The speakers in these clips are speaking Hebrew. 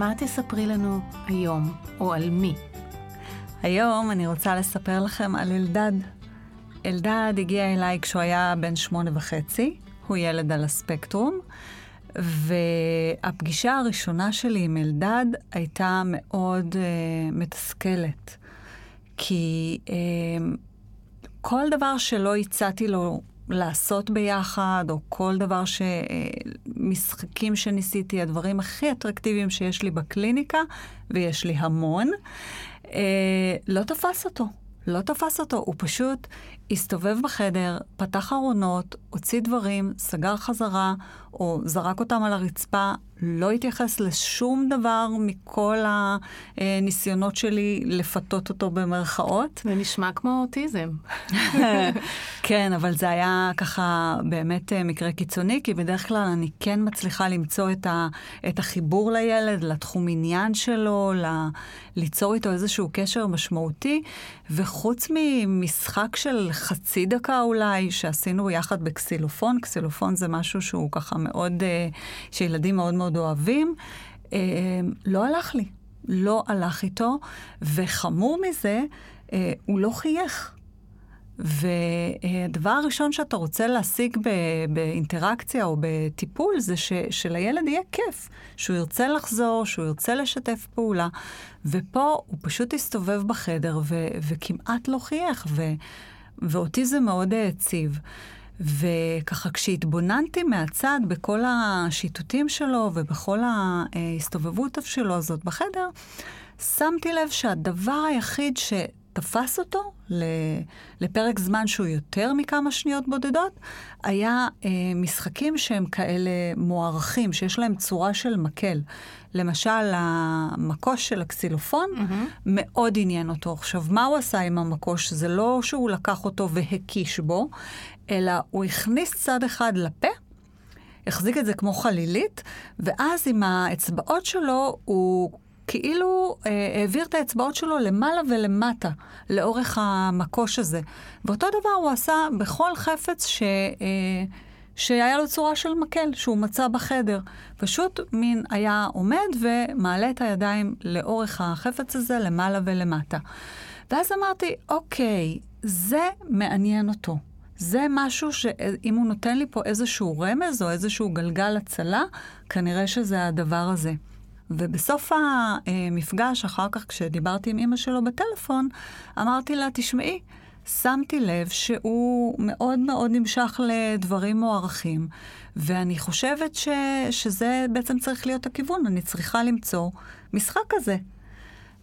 מה תספרי לנו היום, או על מי? היום אני רוצה לספר לכם על אלדד. אלדד הגיע אליי כשהוא היה בן שמונה וחצי, הוא ילד על הספקטרום, והפגישה הראשונה שלי עם אלדד הייתה מאוד uh, מתסכלת, כי uh, כל דבר שלא הצעתי לו לעשות ביחד, או כל דבר ש... משחקים שניסיתי, הדברים הכי אטרקטיביים שיש לי בקליניקה, ויש לי המון, אה, לא תפס אותו. לא תפס אותו, הוא פשוט הסתובב בחדר, פתח ארונות, הוציא דברים, סגר חזרה, או זרק אותם על הרצפה, לא התייחס לשום דבר מכל הניסיונות שלי לפתות אותו במרכאות. זה נשמע כמו אוטיזם. כן, אבל זה היה ככה באמת אה, מקרה קיצוני, כי בדרך כלל אני כן מצליחה למצוא את, ה, את החיבור לילד, לתחום עניין שלו, ל, ליצור איתו איזשהו קשר משמעותי, וחוץ ממשחק של חצי דקה אולי, שעשינו יחד בקסילופון, קסילופון זה משהו שהוא ככה מאוד, אה, שילדים מאוד מאוד אוהבים, אה, לא הלך לי. לא הלך איתו, וחמור מזה, אה, הוא לא חייך. והדבר הראשון שאתה רוצה להשיג באינטראקציה או בטיפול זה ש, שלילד יהיה כיף, שהוא ירצה לחזור, שהוא ירצה לשתף פעולה. ופה הוא פשוט הסתובב בחדר ו, וכמעט לא חייך, ו, ואותי זה מאוד העציב. וככה כשהתבוננתי מהצד בכל השיטוטים שלו ובכל ההסתובבות שלו הזאת בחדר, שמתי לב שהדבר היחיד שתפס אותו לפרק זמן שהוא יותר מכמה שניות בודדות, היה אה, משחקים שהם כאלה מוערכים, שיש להם צורה של מקל. למשל, המקוש של הקסילופון mm-hmm. מאוד עניין אותו. עכשיו, מה הוא עשה עם המקוש? זה לא שהוא לקח אותו והקיש בו, אלא הוא הכניס צד אחד לפה, החזיק את זה כמו חלילית, ואז עם האצבעות שלו הוא כאילו אה, העביר את האצבעות שלו למעלה ולמטה, לאורך המקוש הזה. ואותו דבר הוא עשה בכל חפץ ש... אה, שהיה לו צורה של מקל, שהוא מצא בחדר. פשוט מין היה עומד ומעלה את הידיים לאורך החפץ הזה, למעלה ולמטה. ואז אמרתי, אוקיי, זה מעניין אותו. זה משהו שאם הוא נותן לי פה איזשהו רמז או איזשהו גלגל הצלה, כנראה שזה הדבר הזה. ובסוף המפגש, אחר כך כשדיברתי עם אימא שלו בטלפון, אמרתי לה, תשמעי, שמתי לב שהוא מאוד מאוד נמשך לדברים מוערכים, ואני חושבת ש, שזה בעצם צריך להיות הכיוון, אני צריכה למצוא משחק כזה.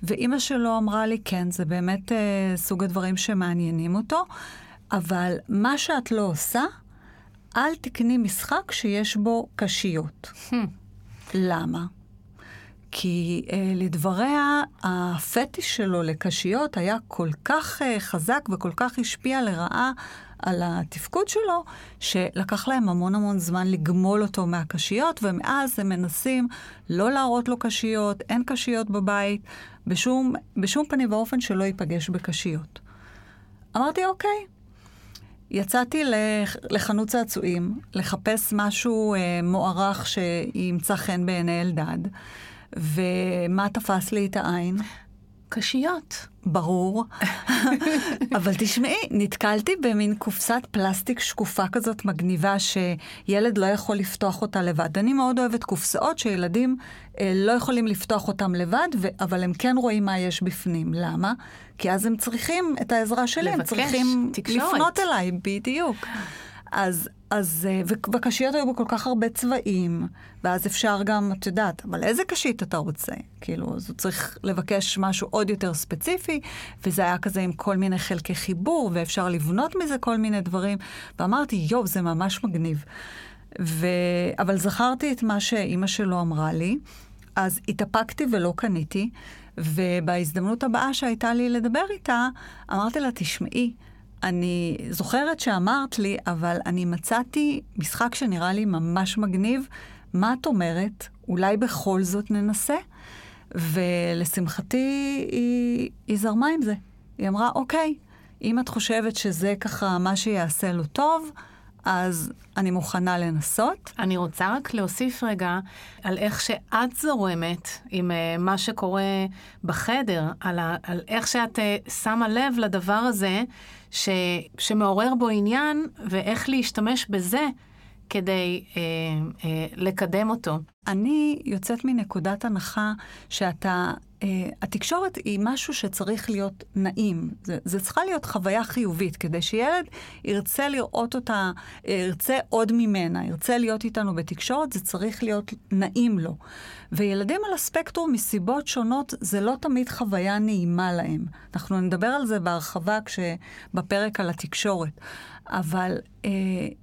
ואימא שלו אמרה לי, כן, זה באמת אה, סוג הדברים שמעניינים אותו, אבל מה שאת לא עושה, אל תקני משחק שיש בו קשיות. Hmm. למה? כי אה, לדבריה, הפטיש שלו לקשיות היה כל כך אה, חזק וכל כך השפיע לרעה על התפקוד שלו, שלקח להם המון המון זמן לגמול אותו מהקשיות, ומאז הם מנסים לא להראות לו קשיות, אין קשיות בבית, בשום, בשום פנים ואופן שלא ייפגש בקשיות. אמרתי, אוקיי. יצאתי לחנות צעצועים, לחפש משהו אה, מוערך שימצא חן בעיני אלדד. ומה תפס לי את העין? קשיות. ברור. אבל תשמעי, נתקלתי במין קופסת פלסטיק שקופה כזאת מגניבה, שילד לא יכול לפתוח אותה לבד. אני מאוד אוהבת קופסאות שילדים אה, לא יכולים לפתוח אותן לבד, ו- אבל הם כן רואים מה יש בפנים. למה? כי אז הם צריכים את העזרה שלי, לבקש, הם צריכים תקשורת. לפנות אליי, בדיוק. אז, אז, אה, והקשיות היו בכל כך הרבה צבעים, ואז אפשר גם, את יודעת, אבל איזה קשית אתה רוצה? כאילו, אז הוא צריך לבקש משהו עוד יותר ספציפי, וזה היה כזה עם כל מיני חלקי חיבור, ואפשר לבנות מזה כל מיני דברים. ואמרתי, יואו, זה ממש מגניב. ו... אבל זכרתי את מה שאימא שלו אמרה לי, אז התאפקתי ולא קניתי, ובהזדמנות הבאה שהייתה לי לדבר איתה, אמרתי לה, תשמעי, אני זוכרת שאמרת לי, אבל אני מצאתי משחק שנראה לי ממש מגניב. מה את אומרת? אולי בכל זאת ננסה? ולשמחתי, היא, היא זרמה עם זה. היא אמרה, אוקיי, אם את חושבת שזה ככה מה שיעשה לו טוב, אז אני מוכנה לנסות. אני רוצה רק להוסיף רגע על איך שאת זורמת עם uh, מה שקורה בחדר, על, ה, על איך שאת uh, שמה לב לדבר הזה ש, שמעורר בו עניין, ואיך להשתמש בזה כדי uh, uh, לקדם אותו. אני יוצאת מנקודת הנחה שאתה Uh, התקשורת היא משהו שצריך להיות נעים. זה, זה צריכה להיות חוויה חיובית, כדי שילד ירצה לראות אותה, ירצה עוד ממנה, ירצה להיות איתנו בתקשורת, זה צריך להיות נעים לו. וילדים על הספקטרום מסיבות שונות, זה לא תמיד חוויה נעימה להם. אנחנו נדבר על זה בהרחבה בפרק על התקשורת. אבל אה,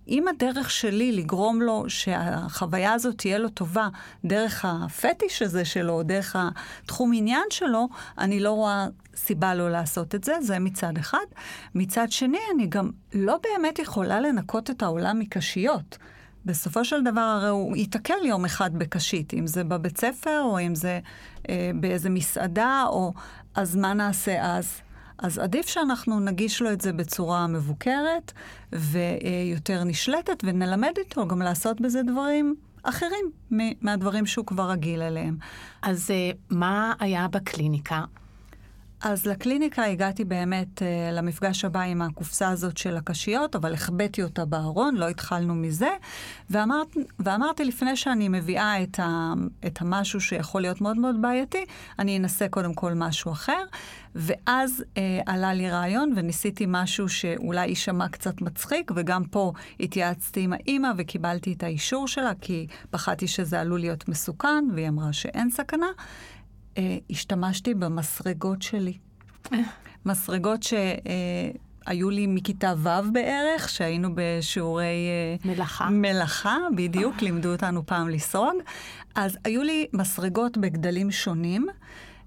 אם הדרך שלי לגרום לו שהחוויה הזאת תהיה לו טובה דרך הפטיש הזה שלו, דרך התחום עניין שלו, אני לא רואה סיבה לא לעשות את זה, זה מצד אחד. מצד שני, אני גם לא באמת יכולה לנקות את העולם מקשיות. בסופו של דבר הרי הוא ייתקל יום אחד בקשית, אם זה בבית ספר, או אם זה אה, באיזה מסעדה, או אז מה נעשה אז? אז עדיף שאנחנו נגיש לו את זה בצורה מבוקרת ויותר נשלטת, ונלמד איתו גם לעשות בזה דברים אחרים מהדברים שהוא כבר רגיל אליהם. אז אה, מה היה בקליניקה? אז לקליניקה הגעתי באמת uh, למפגש הבא עם הקופסה הזאת של הקשיות, אבל החבאתי אותה בארון, לא התחלנו מזה. ואמרת, ואמרתי, לפני שאני מביאה את, ה, את המשהו שיכול להיות מאוד מאוד בעייתי, אני אנסה קודם כל משהו אחר. ואז uh, עלה לי רעיון וניסיתי משהו שאולי יישמע קצת מצחיק, וגם פה התייעצתי עם האימא וקיבלתי את האישור שלה, כי פחדתי שזה עלול להיות מסוכן, והיא אמרה שאין סכנה. אה, השתמשתי במסרגות שלי. מסרגות שהיו לי מכיתה ו' בערך, שהיינו בשיעורי... אה, מלאכה. מלאכה, בדיוק, לימדו אותנו פעם לסרוג. אז היו לי מסרגות בגדלים שונים.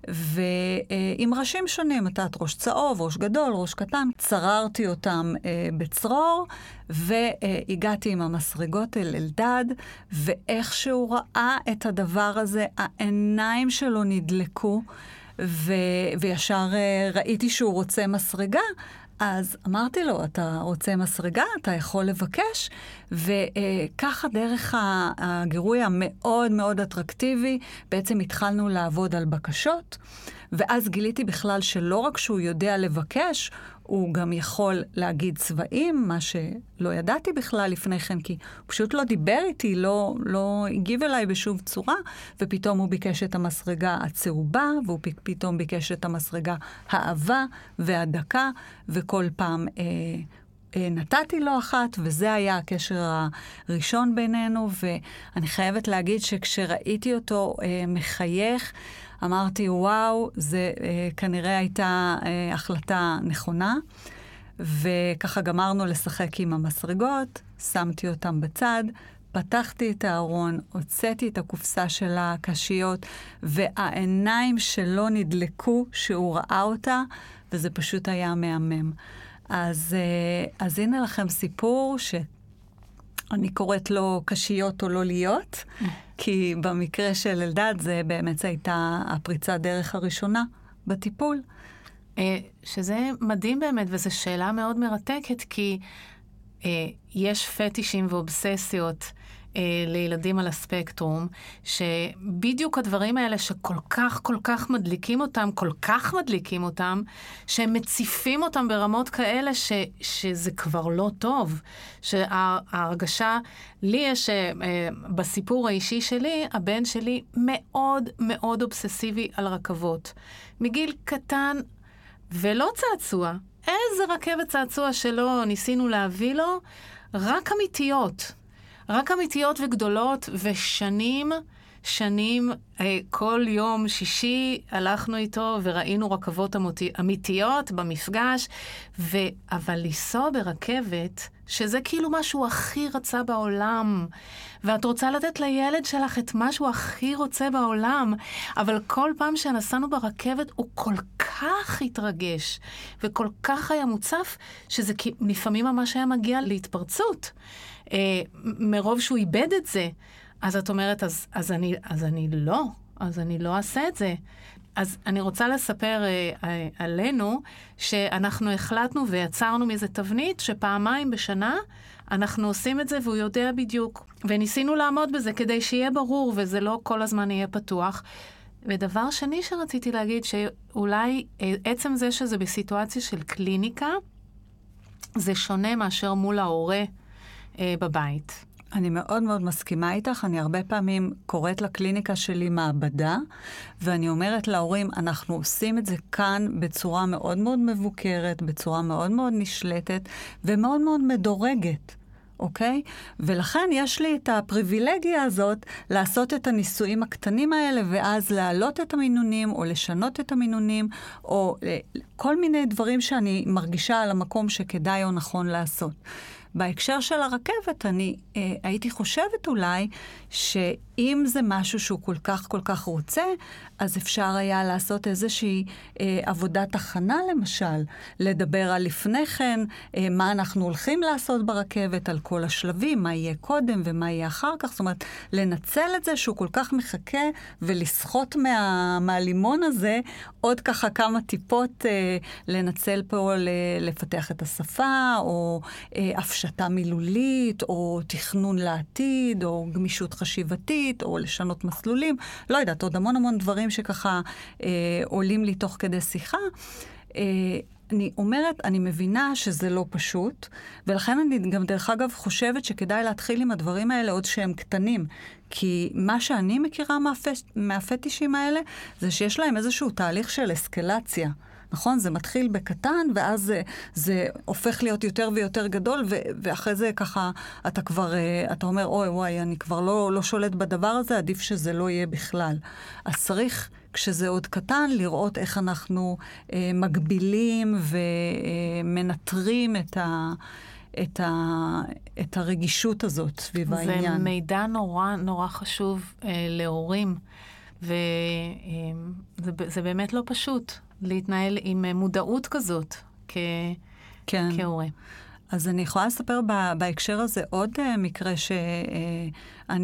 ועם ראשים שונים, נתת ראש צהוב, ראש גדול, ראש קטן. צררתי אותם אה, בצרור, והגעתי עם המסרגות אל אלדד, ואיך שהוא ראה את הדבר הזה, העיניים שלו נדלקו. ו... וישר אה, ראיתי שהוא רוצה מסרגה, אז אמרתי לו, אתה רוצה מסרגה? אתה יכול לבקש. וככה דרך הגירוי המאוד מאוד אטרקטיבי, בעצם התחלנו לעבוד על בקשות, ואז גיליתי בכלל שלא רק שהוא יודע לבקש, הוא גם יכול להגיד צבעים, מה שלא ידעתי בכלל לפני כן, כי הוא פשוט לא דיבר איתי, לא, לא הגיב אליי בשום צורה, ופתאום הוא ביקש את המסרגה הצהובה, והוא פתאום ביקש את המסרגה האהבה והדקה, וכל פעם אה, נתתי לו אחת, וזה היה הקשר הראשון בינינו, ואני חייבת להגיד שכשראיתי אותו אה, מחייך, אמרתי, וואו, זה אה, כנראה הייתה אה, החלטה נכונה. וככה גמרנו לשחק עם המסרגות, שמתי אותם בצד, פתחתי את הארון, הוצאתי את הקופסה של הקשיות, והעיניים שלו נדלקו שהוא ראה אותה, וזה פשוט היה מהמם. אז, אה, אז הנה לכם סיפור שאני קוראת לו קשיות או לא להיות, כי במקרה של אלדד זה באמת הייתה הפריצת דרך הראשונה בטיפול. אה, שזה מדהים באמת, וזו שאלה מאוד מרתקת, כי אה, יש פטישים ואובססיות לילדים על הספקטרום, שבדיוק הדברים האלה שכל כך כל כך מדליקים אותם, כל כך מדליקים אותם, שהם מציפים אותם ברמות כאלה ש, שזה כבר לא טוב. שההרגשה, לי יש, אה, בסיפור האישי שלי, הבן שלי מאוד מאוד אובססיבי על רכבות. מגיל קטן, ולא צעצוע, איזה רכבת צעצוע שלא ניסינו להביא לו, רק אמיתיות. רק אמיתיות וגדולות, ושנים, שנים, אה, כל יום שישי הלכנו איתו וראינו רכבות אמיתיות במפגש, ו... אבל לנסוע ברכבת, שזה כאילו מה שהוא הכי רצה בעולם, ואת רוצה לתת לילד שלך את מה שהוא הכי רוצה בעולם, אבל כל פעם שנסענו ברכבת הוא כל כך התרגש, וכל כך היה מוצף, שזה לפעמים ממש היה מגיע להתפרצות. אה, מרוב שהוא איבד את זה. אז את אומרת, אז, אז, אני, אז אני לא, אז אני לא אעשה את זה. אז אני רוצה לספר uh, עלינו, שאנחנו החלטנו ויצרנו מזה תבנית שפעמיים בשנה אנחנו עושים את זה והוא יודע בדיוק. וניסינו לעמוד בזה כדי שיהיה ברור וזה לא כל הזמן יהיה פתוח. ודבר שני שרציתי להגיד, שאולי אה, עצם זה שזה בסיטואציה של קליניקה, זה שונה מאשר מול ההורה אה, בבית. אני מאוד מאוד מסכימה איתך. אני הרבה פעמים קוראת לקליניקה שלי מעבדה, ואני אומרת להורים, אנחנו עושים את זה כאן בצורה מאוד מאוד מבוקרת, בצורה מאוד מאוד נשלטת ומאוד מאוד מדורגת. אוקיי? ולכן יש לי את הפריבילגיה הזאת לעשות את הניסויים הקטנים האלה, ואז להעלות את המינונים, או לשנות את המינונים, או אה, כל מיני דברים שאני מרגישה על המקום שכדאי או נכון לעשות. בהקשר של הרכבת, אני אה, הייתי חושבת אולי שאם זה משהו שהוא כל כך כל כך רוצה, אז אפשר היה לעשות איזושהי אה, עבודת הכנה, למשל, לדבר על לפני כן, אה, מה אנחנו הולכים לעשות ברכבת, על כל השלבים, מה יהיה קודם ומה יהיה אחר כך. זאת אומרת, לנצל את זה שהוא כל כך מחכה ולסחוט מה, מהלימון הזה עוד ככה כמה טיפות, אה, לנצל פה ל, לפתח את השפה, או אה, הפשטה מילולית, או תכנון לעתיד, או גמישות חשיבתית, או לשנות מסלולים. לא יודעת, עוד המון המון דברים שככה אה, עולים לי תוך כדי שיחה. אה, אני אומרת, אני מבינה שזה לא פשוט, ולכן אני גם, דרך אגב, חושבת שכדאי להתחיל עם הדברים האלה עוד שהם קטנים. כי מה שאני מכירה. מהפטישים האלה, זה שיש להם איזשהו תהליך של אסקלציה. נכון? זה מתחיל בקטן, ואז זה, זה הופך להיות יותר ויותר גדול, ו, ואחרי זה ככה אתה כבר, אה, אתה אומר, אוי, וואי, אני כבר לא, לא שולט בדבר הזה, עדיף שזה לא יהיה בכלל. אז צריך... כשזה עוד קטן, לראות איך אנחנו אה, מגבילים ומנטרים את, ה, את, ה, את הרגישות הזאת סביב זה העניין. זה מידע נורא נורא חשוב אה, להורים, וזה אה, באמת לא פשוט. להתנהל עם אה, מודעות כזאת כ... כן. כהורה. אז אני יכולה לספר בהקשר הזה עוד uh, מקרה שאני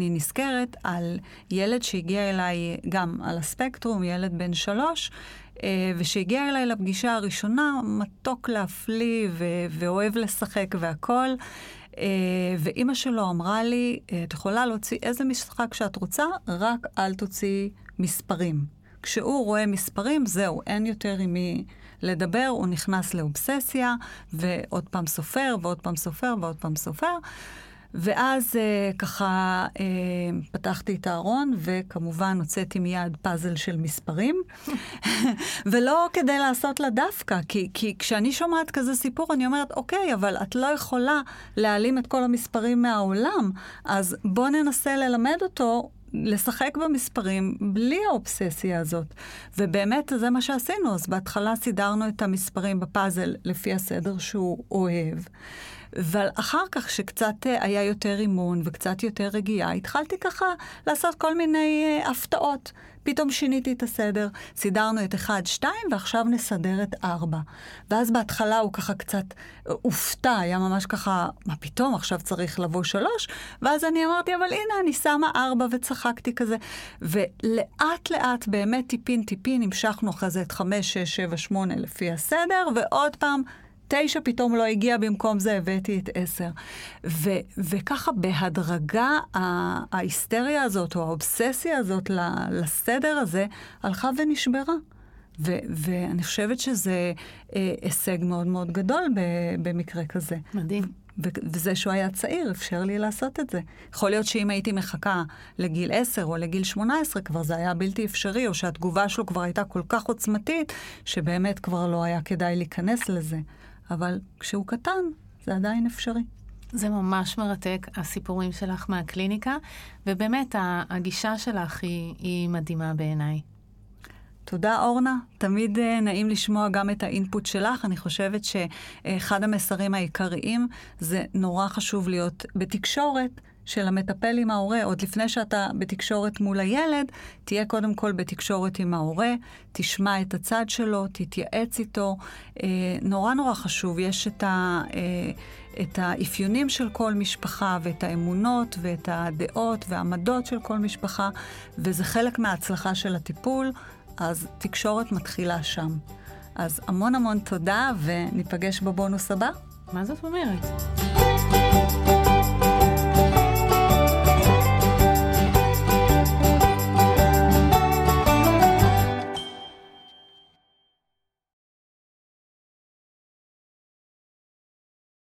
uh, נזכרת על ילד שהגיע אליי גם על הספקטרום, ילד בן שלוש, ושהגיע אליי לפגישה הראשונה, מתוק להפליא ו- ואוהב לשחק והכול. ואימא שלו אמרה לי, את יכולה להוציא איזה משחק שאת רוצה, רק אל תוציאי מספרים. כשהוא רואה מספרים, זהו, אין יותר עם מי לדבר, הוא נכנס לאובססיה, ועוד פעם סופר, ועוד פעם סופר, ועוד פעם סופר. ואז אה, ככה אה, פתחתי את הארון, וכמובן הוצאתי מיד פאזל של מספרים. ולא כדי לעשות לה דווקא, כי, כי כשאני שומעת כזה סיפור, אני אומרת, אוקיי, אבל את לא יכולה להעלים את כל המספרים מהעולם, אז בוא ננסה ללמד אותו לשחק במספרים בלי האובססיה הזאת. ובאמת, זה מה שעשינו. אז בהתחלה סידרנו את המספרים בפאזל לפי הסדר שהוא אוהב. אבל אחר כך, שקצת אה, היה יותר אימון וקצת יותר רגיעה, התחלתי ככה לעשות כל מיני uh, הפתעות. פתאום שיניתי את הסדר, סידרנו את 1, 2, ועכשיו נסדר את 4. ואז בהתחלה הוא ככה קצת אה, הופתע, היה ממש ככה, מה פתאום, עכשיו צריך לבוא 3? ואז אני אמרתי, אבל הנה, אני שמה 4, וצחקתי כזה. ולאט לאט, באמת טיפין טיפין, המשכנו אחרי זה את 5, 6, 7, 8 לפי הסדר, ועוד פעם, תשע פתאום לא הגיע, במקום זה הבאתי את עשר. ו, וככה בהדרגה ההיסטריה הזאת, או האובססיה הזאת לסדר הזה, הלכה ונשברה. ו- ואני חושבת שזה אה, הישג מאוד מאוד גדול ב- במקרה כזה. מדהים. ו- וזה שהוא היה צעיר, אפשר לי לעשות את זה. יכול להיות שאם הייתי מחכה לגיל 10 או לגיל 18, כבר זה היה בלתי אפשרי, או שהתגובה שלו כבר הייתה כל כך עוצמתית, שבאמת כבר לא היה כדאי להיכנס לזה. אבל כשהוא קטן, זה עדיין אפשרי. זה ממש מרתק, הסיפורים שלך מהקליניקה, ובאמת, הגישה שלך היא, היא מדהימה בעיניי. תודה, אורנה. תמיד uh, נעים לשמוע גם את האינפוט שלך. אני חושבת שאחד המסרים העיקריים זה נורא חשוב להיות בתקשורת של המטפל עם ההורה, עוד לפני שאתה בתקשורת מול הילד, תהיה קודם כל בתקשורת עם ההורה, תשמע את הצד שלו, תתייעץ איתו. אה, נורא נורא חשוב, יש את, ה, אה, את האפיונים של כל משפחה, ואת האמונות, ואת הדעות והעמדות של כל משפחה, וזה חלק מההצלחה של הטיפול. אז תקשורת מתחילה שם. אז המון המון תודה, וניפגש בבונוס הבא. מה זאת אומרת?